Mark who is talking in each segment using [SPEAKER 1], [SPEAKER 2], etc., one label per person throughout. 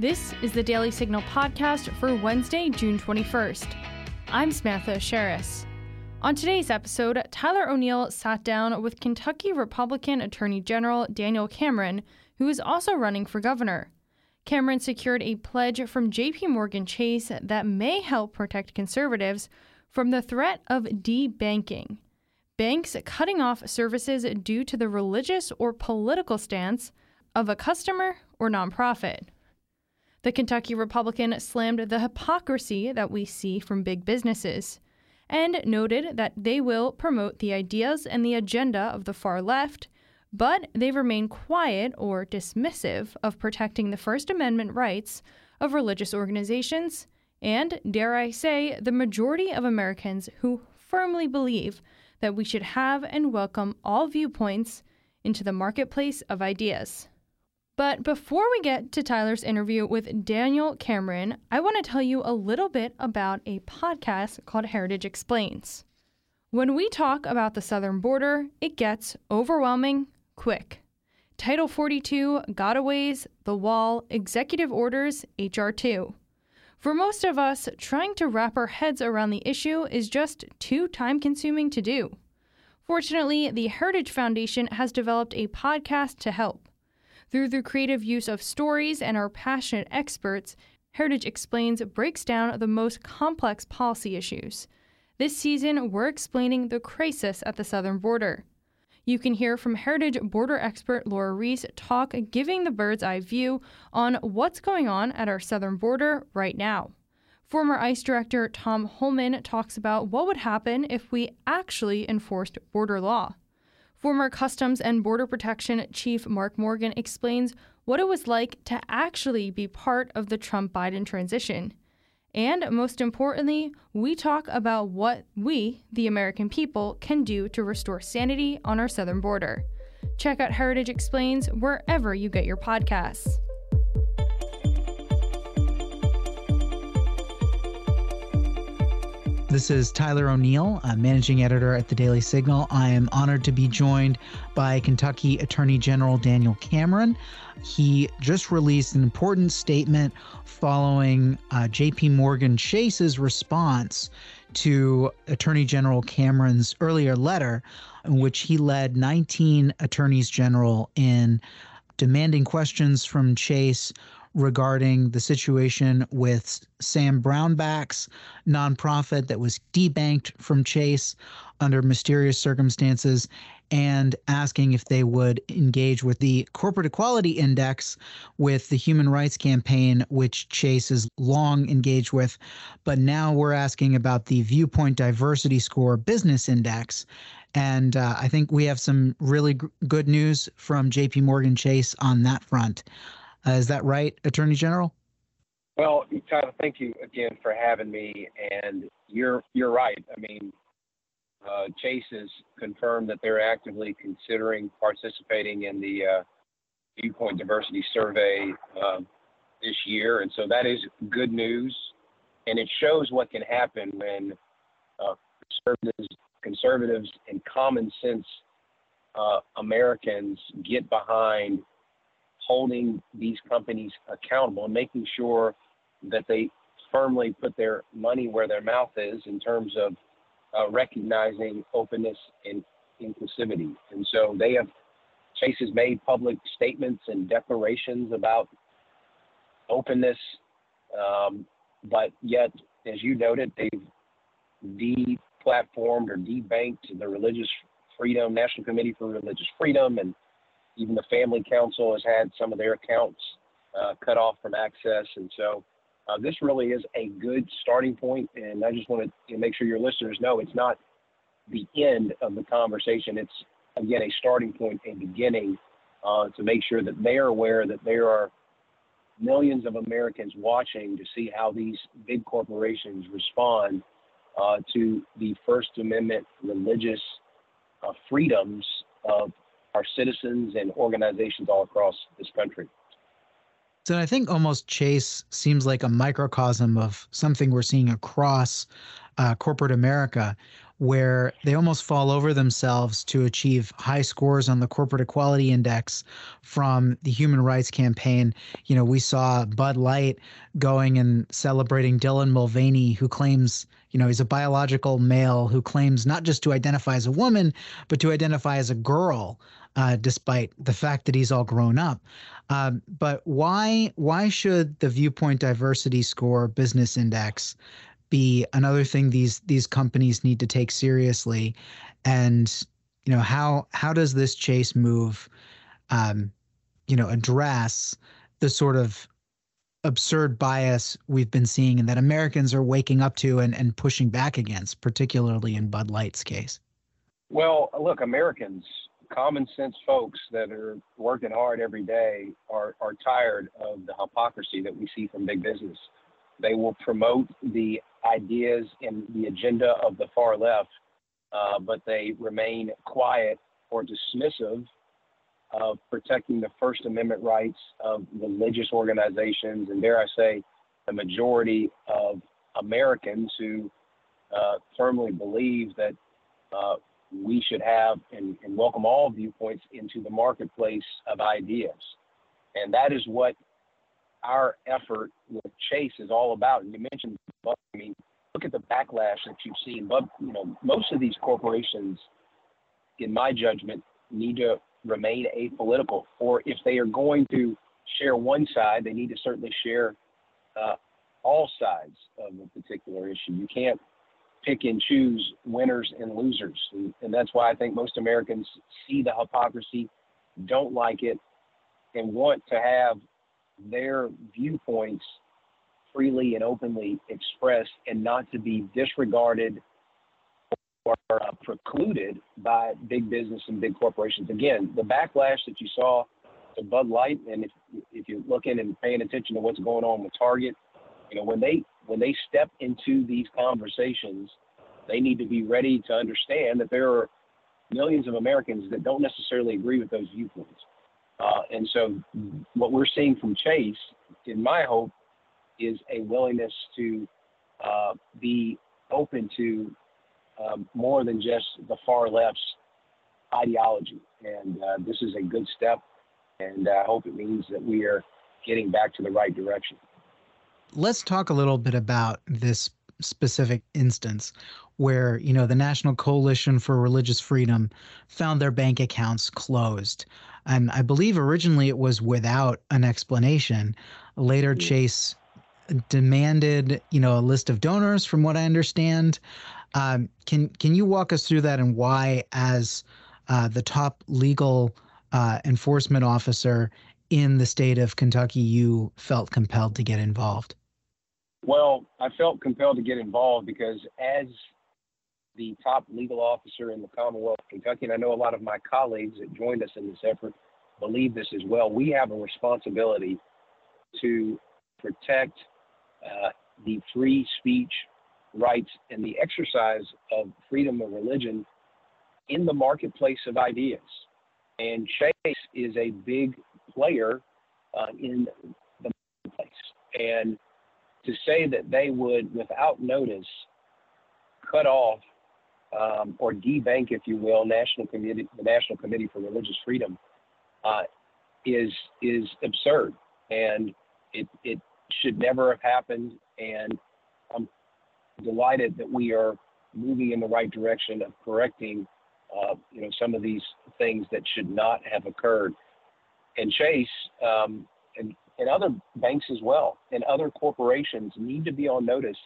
[SPEAKER 1] This is the Daily Signal podcast for Wednesday, June 21st. I'm Samantha Aschieris. On today's episode, Tyler O'Neill sat down with Kentucky Republican Attorney General Daniel Cameron, who is also running for governor. Cameron secured a pledge from JP Morgan Chase that may help protect conservatives from the threat of debanking. Banks cutting off services due to the religious or political stance of a customer or nonprofit. The Kentucky Republican slammed the hypocrisy that we see from big businesses and noted that they will promote the ideas and the agenda of the far left, but they remain quiet or dismissive of protecting the First Amendment rights of religious organizations and, dare I say, the majority of Americans who firmly believe that we should have and welcome all viewpoints into the marketplace of ideas. But before we get to Tyler's interview with Daniel Cameron, I want to tell you a little bit about a podcast called Heritage Explains. When we talk about the southern border, it gets overwhelming quick. Title 42, gotaways, the wall, executive orders, HR 2. For most of us, trying to wrap our heads around the issue is just too time consuming to do. Fortunately, the Heritage Foundation has developed a podcast to help. Through the creative use of stories and our passionate experts, Heritage Explains breaks down the most complex policy issues. This season, we're explaining the crisis at the southern border. You can hear from Heritage border expert Lora Ries talk giving the bird's eye view on what's going on at our southern border right now. Former ICE Director Tom Homan talks about what would happen if we actually enforced border law. Former Customs and Border Protection Chief Mark Morgan explains what it was like to actually be part of the Trump Biden transition. And most importantly, we talk about what we, the American people, can do to restore sanity on our southern border. Check out Heritage Explains wherever you get your podcasts.
[SPEAKER 2] This is Tyler O'Neill, managing editor at the Daily Signal. I am honored to be joined by Kentucky Attorney General Daniel Cameron. He just released an important statement following uh, JP Morgan Chase's response to Attorney General Cameron's earlier letter, in which he led 19 attorneys general in demanding questions from Chase regarding the situation with Sam Brownback's nonprofit that was debanked from Chase under mysterious circumstances and asking if they would engage with the Corporate Equality Index with the Human Rights Campaign, which Chase has long engaged with. But now we're asking about the Viewpoint Diversity Score Business Index. And uh, I think we have some really g- good news from JP Morgan Chase on that front. Uh, is that right, Attorney General?
[SPEAKER 3] Well, Tyler, thank you again for having me. And you're you're right. I mean, uh, Chase has confirmed that they're actively considering participating in the uh, Viewpoint Diversity Survey uh, this year, and so that is good news. And it shows what can happen when uh, conservatives, conservatives and common sense uh, Americans get behind holding these companies accountable and making sure that they firmly put their money where their mouth is in terms of uh, recognizing openness and inclusivity. And so they have, Chase has made public statements and declarations about openness, um, but yet, as you noted, they've deplatformed or debanked the Religious Freedom National Committee for Religious Freedom and even the Family Council has had some of their accounts uh, cut off from access, and so uh, this really is a good starting point. And I just want to make sure your listeners know it's not the end of the conversation. It's again a starting point, a beginning uh, to make sure that they are aware that there are millions of Americans watching to see how these big corporations respond uh, to the First Amendment religious uh, freedoms of our citizens and organizations all across this country.
[SPEAKER 2] So I think almost Chase seems like a microcosm of something we're seeing across uh, corporate America, where they almost fall over themselves to achieve high scores on the corporate equality index from the human rights campaign. You know, we saw Bud Light going and celebrating Dylan Mulvaney, who claims, you know, he's a biological male who claims not just to identify as a woman, but to identify as a girl, uh, despite the fact that he's all grown up. Um, but why why should the viewpoint diversity score business index be another thing these these companies need to take seriously and you know how how does this chase move um, you know address the sort of absurd bias we've been seeing and that Americans are waking up to and, and pushing back against, particularly in Bud Light's case?
[SPEAKER 3] Well, look, Americans, common sense folks that are working hard every day are, are tired of the hypocrisy that we see from big business. They will promote the ideas and the agenda of the far left, uh, but they remain quiet or dismissive of protecting the First Amendment rights of religious organizations, and dare I say, the majority of Americans who uh, firmly believe that uh, we should have and, and, welcome all viewpoints into the marketplace of ideas. And that is what our effort with Chase is all about. And you mentioned, I mean, look at the backlash that you've seen. But you know, most of these corporations, in my judgment, need to remain apolitical. Or if they are going to share one side, they need to certainly share uh, all sides of a particular issue. You can't pick and choose winners and losers, and, and that's why I think most Americans see the hypocrisy, don't like it, and want to have their viewpoints freely and openly expressed and not to be disregarded or uh, precluded by big business and big corporations. Again, the backlash that you saw to Bud Light, and if if you're looking and paying attention to what's going on with Target, you know when they when they step into these conversations, they need to be ready to understand that there are millions of Americans that don't necessarily agree with those viewpoints. Uh, and so, what we're seeing from Chase, in my hope, is a willingness to uh, be open to um, more than just the far left's ideology. And uh, this is a good step, and I hope it means that we are getting back to the right direction.
[SPEAKER 2] Let's talk a little bit about this specific instance where you know the National Coalition for Religious Freedom found their bank accounts closed. And I believe originally it was without an explanation. Later, mm-hmm. Chase demanded, you know, a list of donors, from what I understand. Um, can can you walk us through that and why, as uh, the top legal uh, enforcement officer in the state of Kentucky, you felt compelled to get involved?
[SPEAKER 3] Well, I felt compelled to get involved because as the top legal officer in the Commonwealth of Kentucky, and I know a lot of my colleagues that joined us in this effort believe this as well. We have a responsibility to protect uh, the free speech rights and the exercise of freedom of religion in the marketplace of ideas. And Chase is a big player uh, in the marketplace. And to say that they would, without notice, cut off um, or debank, if you will, National Committee, the National Committee for Religious Freedom, uh, is is absurd, and it it should never have happened. And I'm delighted that we are moving in the right direction of correcting, uh, you know, some of these things that should not have occurred. And Chase um, and and other banks as well, and other corporations need to be on notice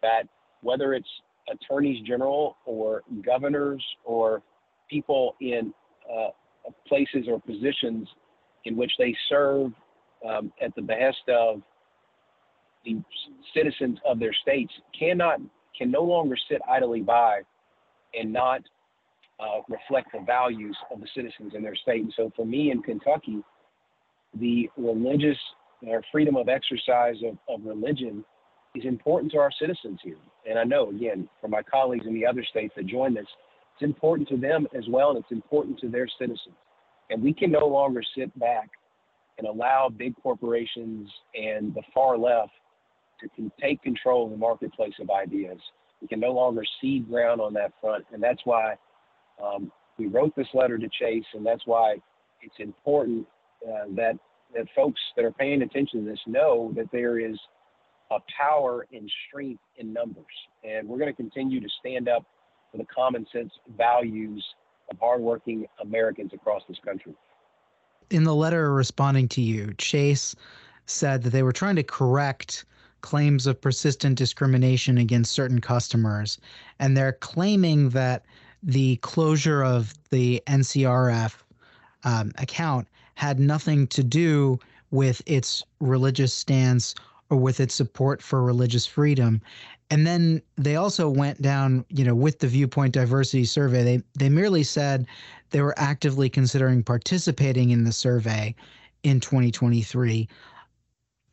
[SPEAKER 3] that whether it's attorneys general or governors or people in uh, places or positions in which they serve um, at the behest of the citizens of their states cannot can no longer sit idly by and not uh, reflect the values of the citizens in their state. And so, for me in Kentucky, the religious or freedom of exercise of, of religion is important to our citizens here. And I know, again, for my colleagues in the other states that join this, it's important to them as well, and it's important to their citizens. And we can no longer sit back and allow big corporations and the far left to can take control of the marketplace of ideas. We can no longer cede ground on that front, and that's why um, we wrote this letter to Chase, and that's why it's important uh, that that folks that are paying attention to this know that there is a power and strength in numbers, and we're going to continue to stand up for the common sense values of hardworking Americans across this country.
[SPEAKER 2] In the letter responding to you, Chase said that they were trying to correct claims of persistent discrimination against certain customers, and they're claiming that the closure of the NCRF um, account had nothing to do with its religious stance or with its support for religious freedom. And then they also went down, you know, with the viewpoint diversity survey. They they merely said they were actively considering participating in the survey in 2023.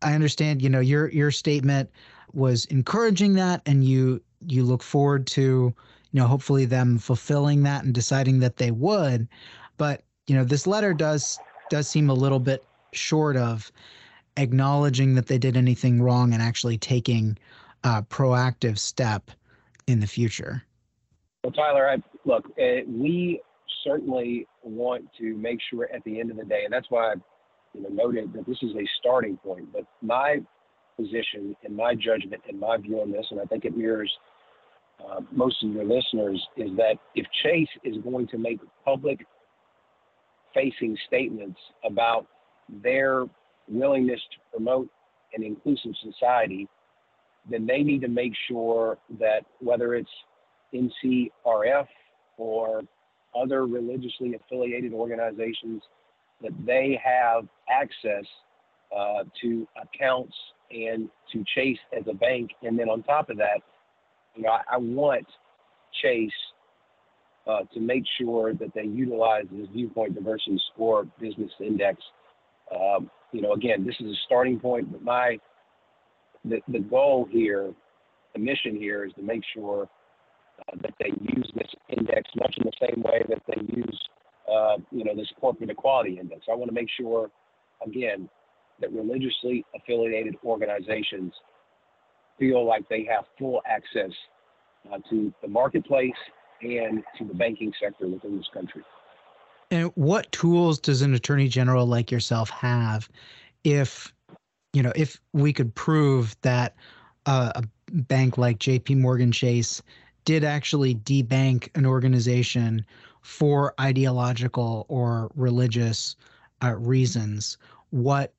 [SPEAKER 2] I understand, you know, your your statement was encouraging that and you you look forward to, you know, hopefully them fulfilling that and deciding that they would. But, you know, this letter does does seem a little bit short of acknowledging that they did anything wrong and actually taking a proactive step in the future.
[SPEAKER 3] Well, Tyler, I, look, uh, we certainly want to make sure at the end of the day, and that's why you know, noted that this is a starting point. But my position and my judgment and my view on this, and I think it mirrors uh, most of your listeners, is that if Chase is going to make public facing statements about their willingness to promote an inclusive society, then they need to make sure that whether it's NCRF or other religiously affiliated organizations, that they have access uh, to accounts and to Chase as a bank. And then on top of that, you know, I, I want Chase uh, to make sure that they utilize this viewpoint diversity score business index. Um, you know, again, this is a starting point, but my the, the goal here, the mission here is to make sure uh, that they use this index much in the same way that they use, uh, you know, this corporate equality index. I want to make sure, again, that religiously affiliated organizations feel like they have full access uh, to the marketplace and to the banking sector within this country.
[SPEAKER 2] And what tools does an attorney general like yourself have if you know if we could prove that uh, a bank like JP Morgan Chase did actually debank an organization for ideological or religious uh, reasons what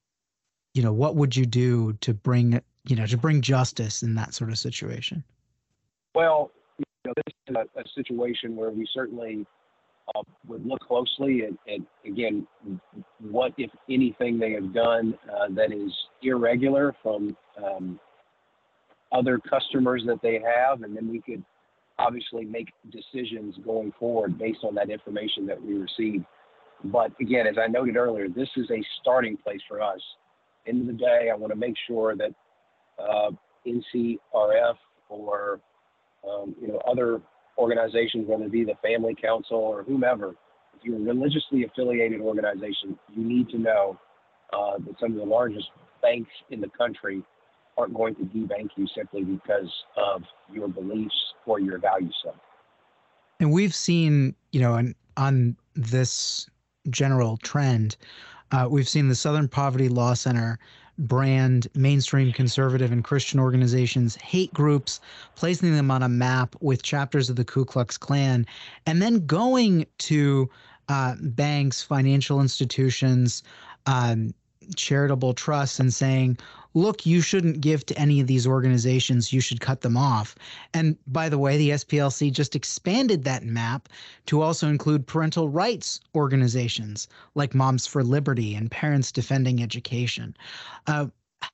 [SPEAKER 2] you know what would you do to bring you know to bring justice in that sort of situation?
[SPEAKER 3] Well you know, this is a, a situation where we certainly uh, would look closely at, at, again, what, if anything, they have done uh, that is irregular from um, other customers that they have, and then we could obviously make decisions going forward based on that information that we receive. But again, as I noted earlier, this is a starting place for us. End of the day, I want to make sure that uh, NCRF or um, you know, other organizations, whether it be the Family Council or whomever, if you're a religiously affiliated organization, you need to know uh, that some of the largest banks in the country aren't going to debank you simply because of your beliefs or your value set.
[SPEAKER 2] And we've seen, you know, on, on this general trend, uh, we've seen the Southern Poverty Law Center brand mainstream conservative and Christian organizations, hate groups, placing them on a map with chapters of the Ku Klux Klan, and then going to uh, banks, financial institutions, um, charitable trusts, and saying, look, you shouldn't give to any of these organizations, you should cut them off. And by the way, the SPLC just expanded that map to also include parental rights organizations like Moms for Liberty and Parents Defending Education. Uh,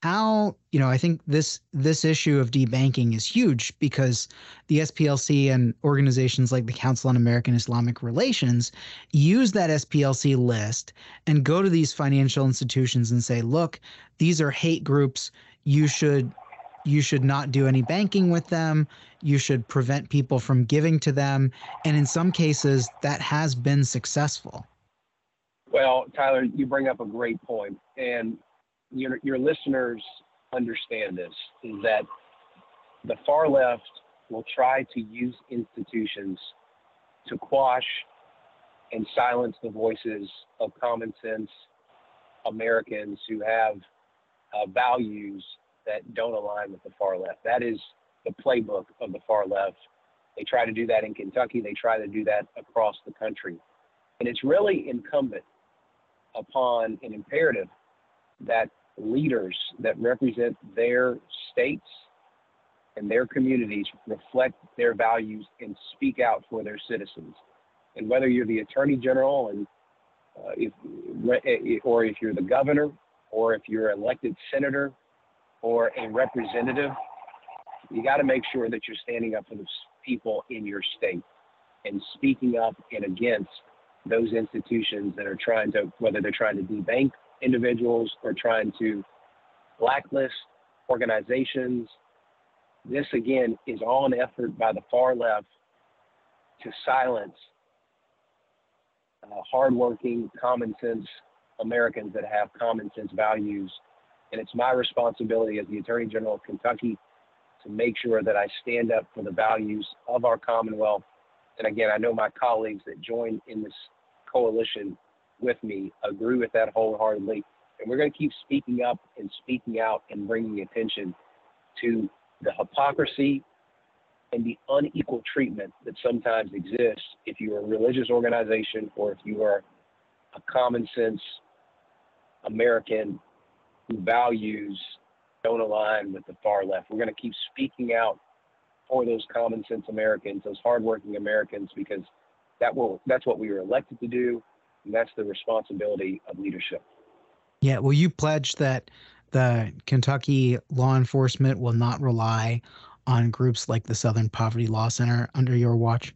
[SPEAKER 2] how you know i think this this issue of debanking is huge because the splc and organizations like the council on american islamic relations use that splc list and go to these financial institutions and say look these are hate groups. You should you should not do any banking with them. You should prevent people from giving to them. And in some cases that has been successful.
[SPEAKER 3] Well, Tyler, you bring up a great point, and your your listeners understand this: is that the far left will try to use institutions to quash and silence the voices of common sense Americans who have uh, values that don't align with the far left. That is the playbook of the far left. They try to do that in Kentucky. They try to do that across the country. And it's really incumbent upon an imperative that leaders that represent their states and their communities reflect their values and speak out for their citizens. And whether you're the attorney general and uh, if, or if you're the governor, or if you're an elected senator or a representative, you got to make sure that you're standing up for the people in your state and speaking up and against those institutions that are trying to, whether they're trying to debank individuals are trying to blacklist organizations. This again is all an effort by the far left to silence uh, hardworking, common sense Americans that have common sense values. And it's my responsibility as the Attorney General of Kentucky to make sure that I stand up for the values of our Commonwealth. And again, I know my colleagues that join in this coalition with me agree with that wholeheartedly. And we're going to keep speaking up and speaking out and bringing attention to the hypocrisy and the unequal treatment that sometimes exists if you are a religious organization or if you are a common sense American who values don't align with the far left. We're going to keep speaking out for those common sense Americans, those hardworking Americans, because that will that's what we were elected to do, and that's the responsibility of leadership.
[SPEAKER 2] Yeah, well, you pledged that the Kentucky law enforcement will not rely on groups like the Southern Poverty Law Center under your watch?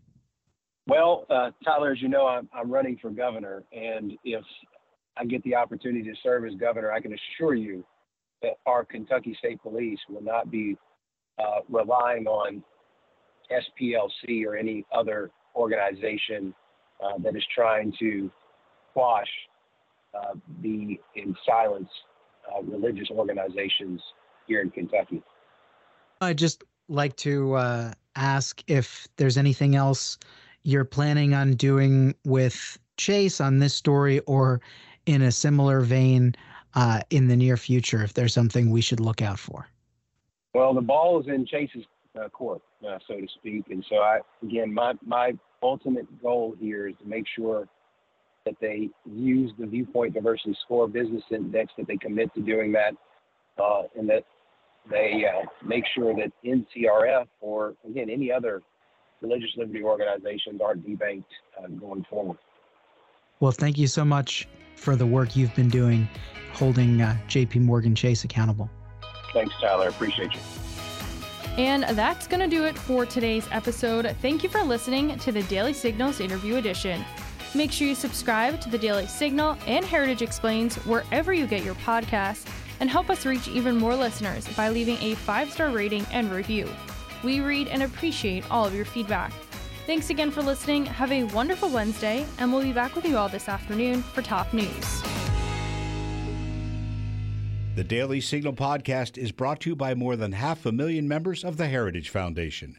[SPEAKER 3] Well, uh, Tyler, as you know, I'm, I'm running for governor, and if I get the opportunity to serve as governor, I can assure you that our Kentucky State Police will not be uh, relying on SPLC or any other organization uh, that is trying to quash uh, the in silence uh, religious organizations here in Kentucky.
[SPEAKER 2] I just like to uh, ask if there's anything else you're planning on doing with Chase on this story or in a similar vein uh, in the near future, if there's something we should look out for.
[SPEAKER 3] Well, the ball is in Chase's uh, court, uh, so to speak. And so, I again, my, my ultimate goal here is to make sure that they use the Viewpoint Diversity Score Business Index, that they commit to doing that, uh, and that they uh, make sure that NCRF or again any other religious liberty organizations aren't debanked uh, going forward.
[SPEAKER 2] Well, thank you so much for the work you've been doing, holding uh, J.P. Morgan Chase accountable.
[SPEAKER 3] Thanks, Tyler. Appreciate you.
[SPEAKER 1] And that's going to do it for today's episode. Thank you for listening to the Daily Signals interview edition. Make sure you subscribe to the Daily Signal and Heritage Explains wherever you get your podcasts and help us reach even more listeners by leaving a five star rating and review. We read and appreciate all of your feedback. Thanks again for listening. Have a wonderful Wednesday, and we'll be back with you all this afternoon for top news.
[SPEAKER 4] The Daily Signal podcast is brought to you by more than half a million members of the Heritage Foundation.